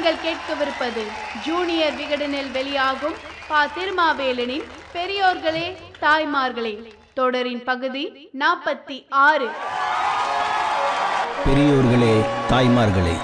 நீங்கள் கேட்கவிருப்பது ஜூனியர் விகடனில் வெளியாகும் பா. திருமாவேலனின் பெரியோர்களே தாய்மார்களே தொடரின் பகுதி நாற்பத்தி ஆறு. பெரியோர்களே தாய்மார்களே.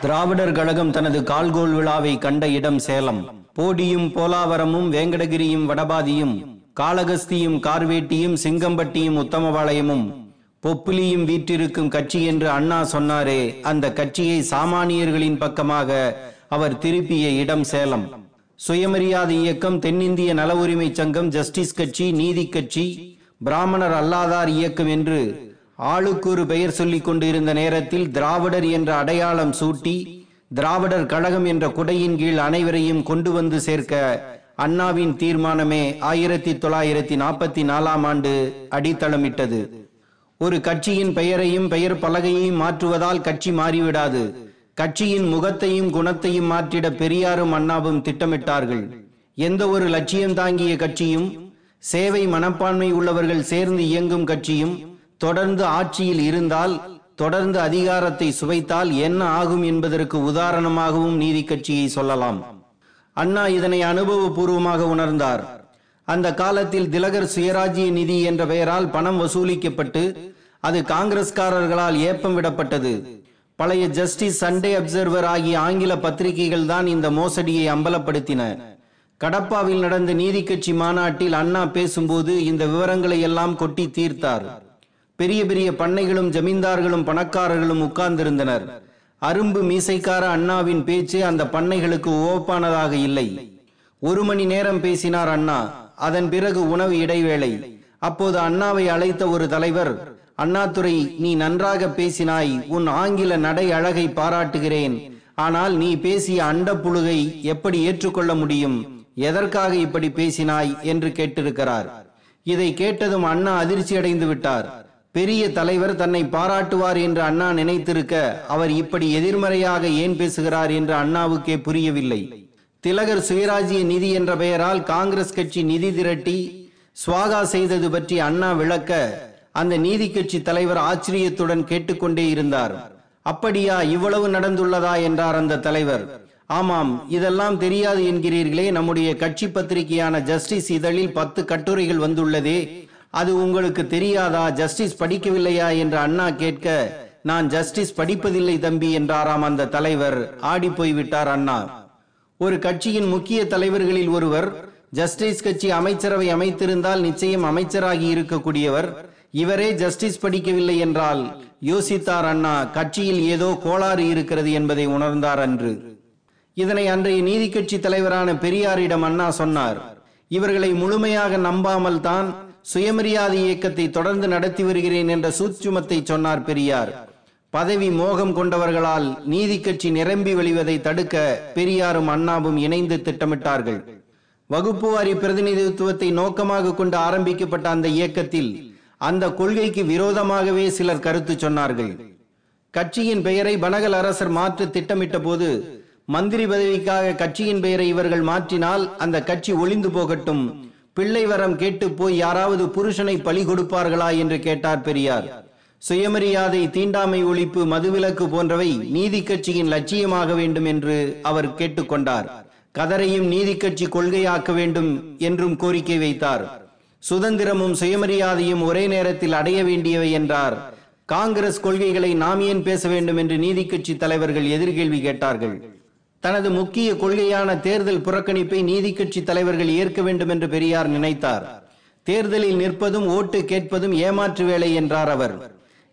திராவிடர் கழகம் தனது கால்கோல் விழாவை கண்ட இடம் சேலம். போடியும் போலாவரமும் வேங்கடகிரியும் வடபாதியும் காளகஸ்தியும் கார்வேட்டியும் சிங்கம்பட்டியும் உத்தமபாளையமும் பொப்புலியும் வீற்றிருக்கும் கட்சி என்று அண்ணா சொன்னாரே. அந்த கட்சியை சாமானியர்களின் பக்கமாக அவர் திருப்பிய இடம் சேலம். சுயமரியாதை இயக்கம் தென்னிந்திய நல உரிமை சங்கம் ஜஸ்டிஸ் கட்சி நீதி கட்சி பிராமணர் அல்லாதார் இயக்கம் என்று ஆளுக்கு ஒரு பெயர் சொல்லிக் கொண்டிருந்த நேரத்தில் திராவிடர் என்ற அடையாளம் சூட்டி திராவிடர் கழகம் என்ற குடையின் கீழ் அனைவரையும் கொண்டு வந்து சேர்க்க அண்ணாவின் தீர்மானமே ஆயிரத்தி தொள்ளாயிரத்தி நாற்பத்தி நாலாம் ஆண்டு அடித்தளமிட்டது. ஒரு கட்சியின் பெயரையும் பெயர் பலகையையும் மாற்றுவதால் கட்சி மாறிவிடாது. கட்சியின் முகத்தையும் குணத்தையும் மாற்றிட பெரியாரும் அண்ணாவும் திட்டமிட்டார்கள். எந்த ஒரு லட்சியம் தாங்கிய கட்சியும் சேவை மனப்பான்மை உள்ளவர்கள் சேர்ந்து இயங்கும் கட்சியும் தொடர்ந்து ஆட்சியில் இருந்தால் தொடர்ந்து அதிகாரத்தை சுவைத்தால் என்ன ஆகும் என்பதற்கு உதாரணமாகவும் நீதி கட்சியை சொல்லலாம். அண்ணா இதனை அனுபவபூர்வமாக உணர்ந்தார். அந்த காலத்தில் திலகர் சுயராஜ்ய நிதி என்ற பெயரால் பணம் வசூலிக்கப்பட்டு அது காங்கிரஸ்காரர்களால் ஏப்பம் விடப்பட்டது. பழைய ஜஸ்டிஸ் சண்டே அப்சர்வர் ஆகிய ஆங்கில பத்திரிகைகள் தான் இந்த மோசடியை அம்பலப்படுத்தின. கடப்பாவில் நடந்த நீதி கட்சி மாநாட்டில் அண்ணா பேசும்போது இந்த விவரங்களை எல்லாம் கொட்டி தீர்த்தார். பெரிய பெரிய பண்ணைகளும் ஜமீன்தார்களும் பணக்காரர்களும் உட்கார்ந்திருந்தனர். அரும்பு மீசைக்கார அண்ணாவின் பேச்சு அந்த பண்ணைகளுக்கு ஓப்பானதாக இல்லை. ஒரு மணி நேரம் பேசினார் அண்ணா. அதன் பிறகு உணவு இடைவேளை. அப்போது அண்ணாவை அழைத்த ஒரு தலைவர் அண்ணாதுரை நீ நன்றாக பேசினாய். உன் ஆங்கில நடை அழகை பாராட்டுகிறேன். ஆனால் நீ பேசிய அண்டப்புழுகை எப்படி ஏற்றுக்கொள்ள முடியும்? எதற்காக இப்படி பேசினாய்? என்று கேட்டிருக்கிறார். இதை கேட்டதும் அண்ணா அதிர்ச்சி அடைந்து விட்டார். பெரிய தலைவர் தன்னை பாராட்டுவார் என்று அண்ணா நினைத்திருக்க அவர் இப்படி எதிர்மறையாக ஏன் பேசுகிறார்? என்று அண்ணாவுக்கே புரியவில்லை. திலகர் சுயராஜ்ய நிதி என்ற பெயரால் காங்கிரஸ் கட்சி நிதி திரட்டி சுவாகா செய்தது பற்றி அண்ணா விளக்க அந்த நீதி கட்சி தலைவர் ஆச்சரியத்துடன் கேட்டுக்கொண்டே இருந்தார். அப்படியா இவ்வளவு நடந்துள்ளதா? என்றார் அந்த தலைவர். ஆமாம் இதெல்லாம் தெரியாது என்கிறீர்களே. நம்முடைய கட்சி பத்திரிகையான ஜஸ்டிஸ் இதழில் பத்து கட்டுரைகள் வந்துள்ளதே. அது உங்களுக்கு தெரியாதா? ஜஸ்டிஸ் படிக்கவில்லையா? என்று அண்ணா கேட்க நான் ஜஸ்டிஸ் படிப்பதில்லை தம்பி என்றாராம் அந்த தலைவர். ஆடி போய்விட்டார் அண்ணா. ஒரு கட்சியின் முக்கிய தலைவர்களில் ஒருவர் ஜஸ்டிஸ் கட்சி அமைச்சரவை அமைத்திருந்தால் நிச்சயம் அமைச்சராகி இருக்கக்கூடியவர். இவரே ஜஸ்டிஸ் படிக்கவில்லை என்றால் யோசித்தார் அண்ணா கட்சியில் ஏதோ கோளாறு இருக்கிறது என்பதை உணர்ந்தார் அன்று. இதனை அன்றைய நீதி கட்சி தலைவரான பெரியாரிடம் அண்ணா சொன்னார். இவர்களை முழுமையாக நம்பாமல் தான் சுயமரியாதை இயக்கத்தை தொடர்ந்து நடத்தி வருகிறேன் என்ற சூட்சுமத்தை சொன்னார் பெரியார். பதவி மோகம் கொண்டவர்களால் நீதி கட்சி நிரம்பி வழிவதை தடுக்க பெரியாரும் அண்ணாவும் இணைந்து திட்டமிட்டார்கள். வகுப்பு வாரி பிரதிநிதித்துவத்தை நோக்கமாக கொண்டு ஆரம்பிக்கப்பட்ட அந்த இயக்கத்தில் அந்த கொள்கைக்கு விரோதமாகவே சிலர் கருத்து சொன்னார்கள். கட்சியின் பெயரை பனகல் அரசர் மாற்ற திட்டமிட்ட போது மந்திரி பதவிக்காக கட்சியின் பெயரை இவர்கள் மாற்றினால் அந்த கட்சி ஒளிந்து போகட்டும். பிள்ளை வரம் கேட்டு போய் யாராவது புருஷனை பலி கொடுப்பார்களா என்று கேட்டார் பெரியார். சுயமரியாதை தீண்டாமை ஒழிப்பு மதுவிலக்கு போன்றவை நீதி கட்சியின் லட்சியமாக வேண்டும் என்று அவர் கேட்டுக்கொண்டார் கதரையும் நீதி கட்சி கொள்கையாக்க வேண்டும் என்றும் கோரிக்கை வைத்தார். சுதந்திரமும் சுயமரியாதையும் ஒரே நேரத்தில் அடைய வேண்டியவை என்றார். காங்கிரஸ் கொள்கைகளை நாம் ஏன் பேச வேண்டும் என்று நீதி கட்சி தலைவர்கள் எதிர்கேள்வி கேட்டார்கள். தனது முக்கிய கொள்கையான தேர்தல் புறக்கணிப்பை நீதி கட்சி தலைவர்கள் ஏற்க வேண்டும் என்று பெரியார் நினைத்தார். தேர்தலில் நிற்பதும் ஓட்டு கேட்பதும் ஏமாற்று வேலை என்றார் அவர்.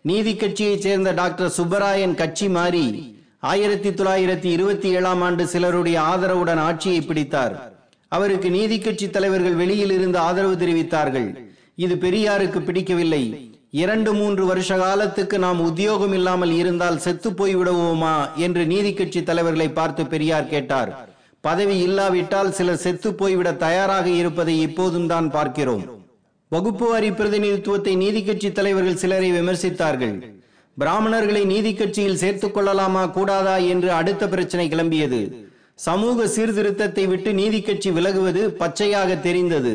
நீதி கட்சியைச் சேர்ந்த டாக்டர் சுப்பராயன் கட்சி மாறி ஆயிரத்தி தொள்ளாயிரத்தி இருபத்தி ஏழாம் ஆண்டு சிலருடைய ஆதரவுடன் ஆட்சியை பிடித்தார். அவருக்கு நீதி கட்சி தலைவர்கள் வெளியில் இருந்து ஆதரவு தெரிவித்தார்கள். இது பெரியாருக்கு பிடிக்கவில்லை. இரண்டு மூன்று வருஷ காலத்துக்கு நாம் உத்தியோகம் இல்லாமல் இருந்தால் செத்து போய் விடுவோமா? என்று நீதி கட்சி தலைவர்களை பார்த்து பெரியார் கேட்டார். பதவி இல்லாவிட்டால் சிலர் செத்து போய்விட தயாராக இருப்பதை இப்போதும் தான் பார்க்கிறோம். வகுப்பு வாரி பிரதிநிதித்துவத்தை நீதி கட்சி தலைவர்கள் சிலரை விமர்சித்தார்கள். பிராமணர்களை நீதி கட்சியில் சேர்த்துக் கொள்ளலாமா கூடாதா என்று அடுத்த பிரச்சனை கிளம்பியது. சமூக சீர்திருத்தத்தை விட்டு நீதி கட்சி விலகுவது பச்சையாக தெரிந்தது.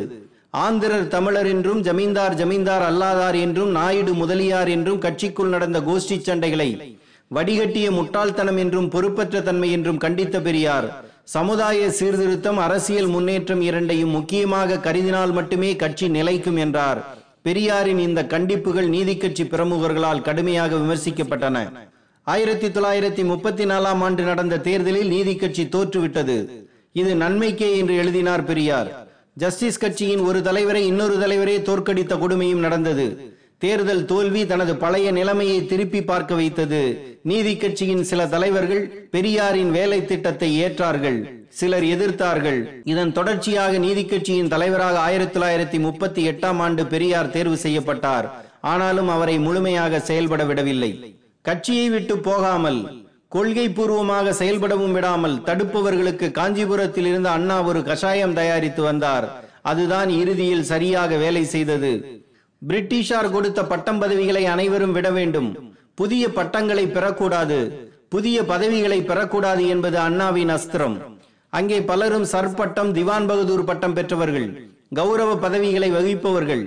ஆந்திரர் தமிழர் என்றும் ஜமீன்தார் ஜமீன்தார் அல்லாதார் என்றும் நாயுடு முதலியார் என்றும் கட்சிக்குள் நடந்த கோஷ்டி சண்டைகளை வடிகட்டிய முட்டாள்தனம் என்றும் பொறுப்பற்ற தன்மை என்றும் கண்டித்த பெரியார். சமுதாய சீர்திருத்தம் அரசியல் முன்னேற்றம் இரண்டையும் முக்கியமாக கருதினால் மட்டுமே கட்சி நிலைக்கும் என்றார். பெரியாரின் இந்த கண்டிப்புகள் நீதிக்கட்சி பிரமுகர்களால் கடுமையாக விமர்சிக்கப்பட்டன. ஆயிரத்தி தொள்ளாயிரத்தி முப்பத்தி நாலாம் ஆண்டு நடந்த தேர்தலில் நீதிக்கட்சி தோற்றுவிட்டது. இது நன்மைக்கே என்று எழுதினார் பெரியார். ஜஸ்டிஸ் கட்சியின் ஒரு தலைவரை இன்னொரு தலைவரே தோற்கடித்த கொடுமையும் நடந்தது. தேர்தல் தோல்வி தனது பழைய நிலைமையை திருப்பி பார்க்க வைத்தது. நீதி கட்சியின் சில தலைவர்கள் பெரியாரின் வேலை திட்டத்தை ஏற்றார்கள். சிலர் எதிர்த்தார்கள். இதன் தொடர்ச்சியாக நீதி கட்சியின் தலைவராக ஆயிரத்தி தொள்ளாயிரத்தி முப்பத்தி எட்டாம் ஆண்டு பெரியார் தேர்வு செய்யப்பட்டார். ஆனாலும் அவரை முழுமையாக செயல்பட விடவில்லை கட்சியை விட்டு போகாமல் கொள்கை பூர்வமாக செயல்படவும் விடாமல் தடுப்பவர்களுக்கு காஞ்சிபுரத்தில் இருந்து அண்ணா ஒரு கஷாயம் தயாரித்து வந்தார். அதுதான் இறுதியில் சரியாக வேலை செய்தது. பிரிட்டிஷார் கொடுத்த பட்டம் பதவிகளை அனைவரும் விட வேண்டும். புதிய பட்டங்களை பெறக்கூடாது. புதிய பதவிகளை பெறக்கூடாது என்பது அண்ணாவின் அஸ்திரம். அங்கே பலரும் சர்பட்டம் திவான் பகதூர் பட்டம் பெற்றவர்கள் கௌரவ பதவிகளை வகிப்பவர்கள்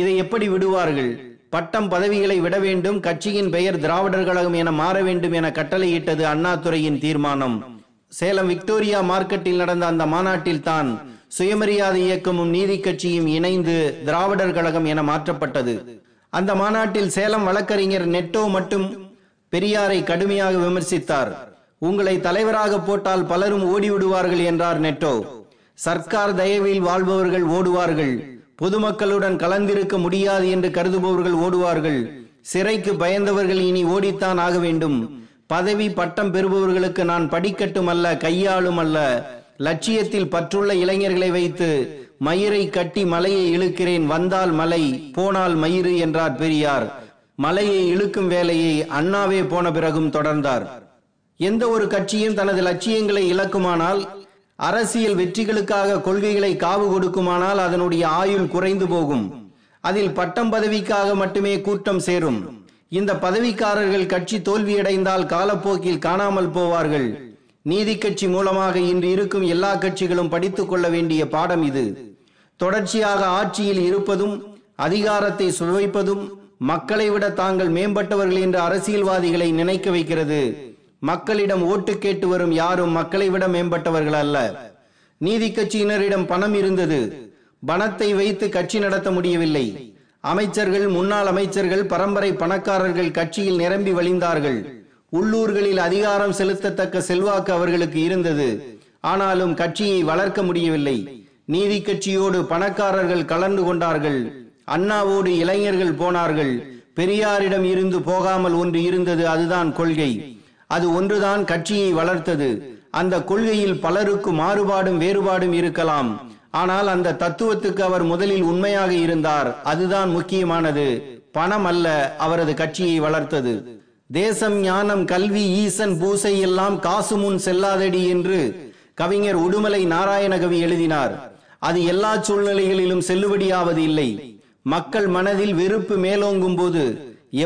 இதை எப்படி விடுவார்கள்? பட்டம் பதவிகளை விட வேண்டும் கட்சியின் பெயர் திராவிடர் கழகம் என மாற வேண்டும் என கட்டளையிட்டது அண்ணாதுரையின் தீர்மானம். சேலம் விக்டோரியா மார்க்கெட்டில் நடந்த அந்த மாநாட்டில் தான் சுயமரியாதை இயக்கமும் நீதி கட்சியும் இணைந்து திராவிடர் கழகம் என மாற்றப்பட்டது. அந்த மாநாட்டில் சேலம் வழக்கறிஞர் நெட்டோ மட்டும் பெரியாரை கடுமையாக விமர்சித்தார். உங்களை தலைவராக போட்டால் பலரும் ஓடிவிடுவார்கள் என்றார் நெட்டோ. சர்க்கார் தயவில் வாழ்பவர்கள் ஓடுவார்கள். பொதுமக்களுடன் கலந்திருக்க முடியாது என்று கருதுபவர்கள் ஓடுவார்கள். சிறைக்கு பயந்தவர்கள் இனி ஓடித்தான் ஆக வேண்டும். பதவி பட்டம் பெறுபவர்களுக்கு நான் படிக்கட்டும் அல்ல கையாளும் அல்ல. லட்சியத்தில் பற்றுள்ள இளைஞர்களை வைத்து மயிரை கட்டி மலையை இழுக்கிறேன் வந்தால் மலை போனால் மயிறு என்றார் பெரியார். மலையை இழுக்கும் வேலையை அண்ணாவே போன பிறகும் தொடர்ந்தார். எந்த ஒரு கட்சியும் தனது லட்சியங்களை இழக்குமானால் அரசியல் வெற்றிகளுக்காக கொள்கைகளை காவு கொடுக்குமானால் அதனுடைய ஆயுள் குறைந்து போகும். அதில் பட்டம் பதவிக்காக மட்டுமே கூட்டம் சேரும். இந்த பதவிக்காரர்கள் கட்சி தோல்வியடைந்தால் காலப்போக்கில் காணாமல் போவார்கள். நீதி கட்சி மூலமாக இன்று இருக்கும் எல்லா கட்சிகளும் படித்துக் கொள்ள வேண்டிய பாடம் இது. தொடர்ச்சியாக ஆட்சியில் இருப்பதும் அதிகாரத்தை சுவைப்பதும் மக்களை விட தாங்கள் மேம்பட்டவர்கள் என்று அரசியல்வாதிகளை நினைக்க வைக்கிறது. மக்களிடம் ஓட்டு கேட்டு வரும் யாரும் மக்களை விட மேம்பட்டவர்கள் அல்ல. நீதி கட்சியினரிடம் பணம் இருந்தது. பணத்தை வைத்து கட்சி நடத்த முடியவில்லை. அமைச்சர்கள் முன்னாள் அமைச்சர்கள் பரம்பரை பணக்காரர்கள் கட்சியில் நிரம்பி வழிந்தார்கள். உள்ளூர்களில் அதிகாரம் செலுத்தத்தக்க செல்வாக்கு அவர்களுக்கு இருந்தது. ஆனாலும் கட்சியை வளர்க்க முடியவில்லை. நீதி கட்சியோடு பணக்காரர்கள் கலந்து கொண்டார்கள். அண்ணாவோடு இளைஞர்கள் போனார்கள். பெரியாரிடம் இருந்து போகாமல் ஒன்று இருந்தது அதுதான் கொள்கை. அது ஒன்றுதான் கட்சியை வளர்த்தது. அந்த கொள்கையில் பலருக்கு மாறுபாடும் வேறுபாடும் இருக்கலாம். ஆனால் அந்த தத்துவத்துக்கு அவர் முதலில் உண்மையாக இருந்தார். அதுதான் முக்கியமானது. பணம் அல்ல அவரது கட்சியை வளர்த்தது. தேசம் ஞானம் கல்வி ஈசன் பூசை எல்லாம் காசு முன் செல்லாதடி என்று கவிஞர் உடுமலை நாராயணகவி எழுதினார். அது எல்லா சூழ்நிலைகளிலும் செல்லுபடியாவது இல்லை. மக்கள் மனதில் வெறுப்பு மேலோங்கும் போது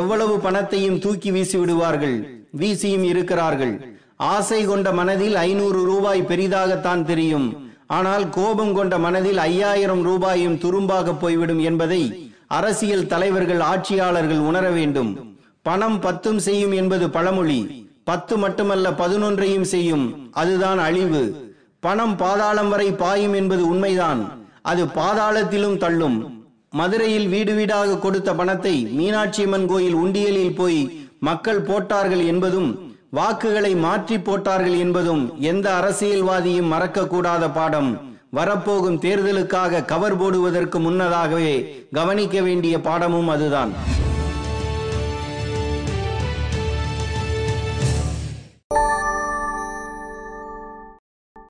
எவ்வளவு பணத்தையும் தூக்கி வீசி விடுவார்கள் வீசியும் இருக்கிறார்கள். ஆசை கொண்ட மனதில் ஐநூறு ரூபாய் பெரிதாகத்தான் தெரியும். ஆனால் கோபம் கொண்ட மனதில் ஐயாயிரம் ரூபாயும் துரும்பாக போய்விடும் என்பதை அரசியல் தலைவர்கள் ஆட்சியாளர்கள் உணர வேண்டும். பணம் பத்தும் செய்யும் என்பது பழமொழி. பத்து மட்டுமல்ல பதினொன்றையும் செய்யும். அதுதான் அழிவு. பணம் பாதாளம் வரை பாயும் என்பது உண்மைதான். அது பாதாளத்திலும் தள்ளும். மதுரையில் வீடு வீடாக கொடுத்த பணத்தை மீனாட்சி அம்மன் கோயில் உண்டியலில் போய் மக்கள் போட்டார்கள் என்பதும் வாக்குகளை மாற்றி போட்டார்கள் என்பதும் எந்த அரசியல்வாதியும் மறக்க கூடாத பாடம். வரப்போகும் தேர்தலுக்காக கவர் போடுவதற்கு முன்னதாகவே கவனிக்க வேண்டிய பாடமும் அதுதான்.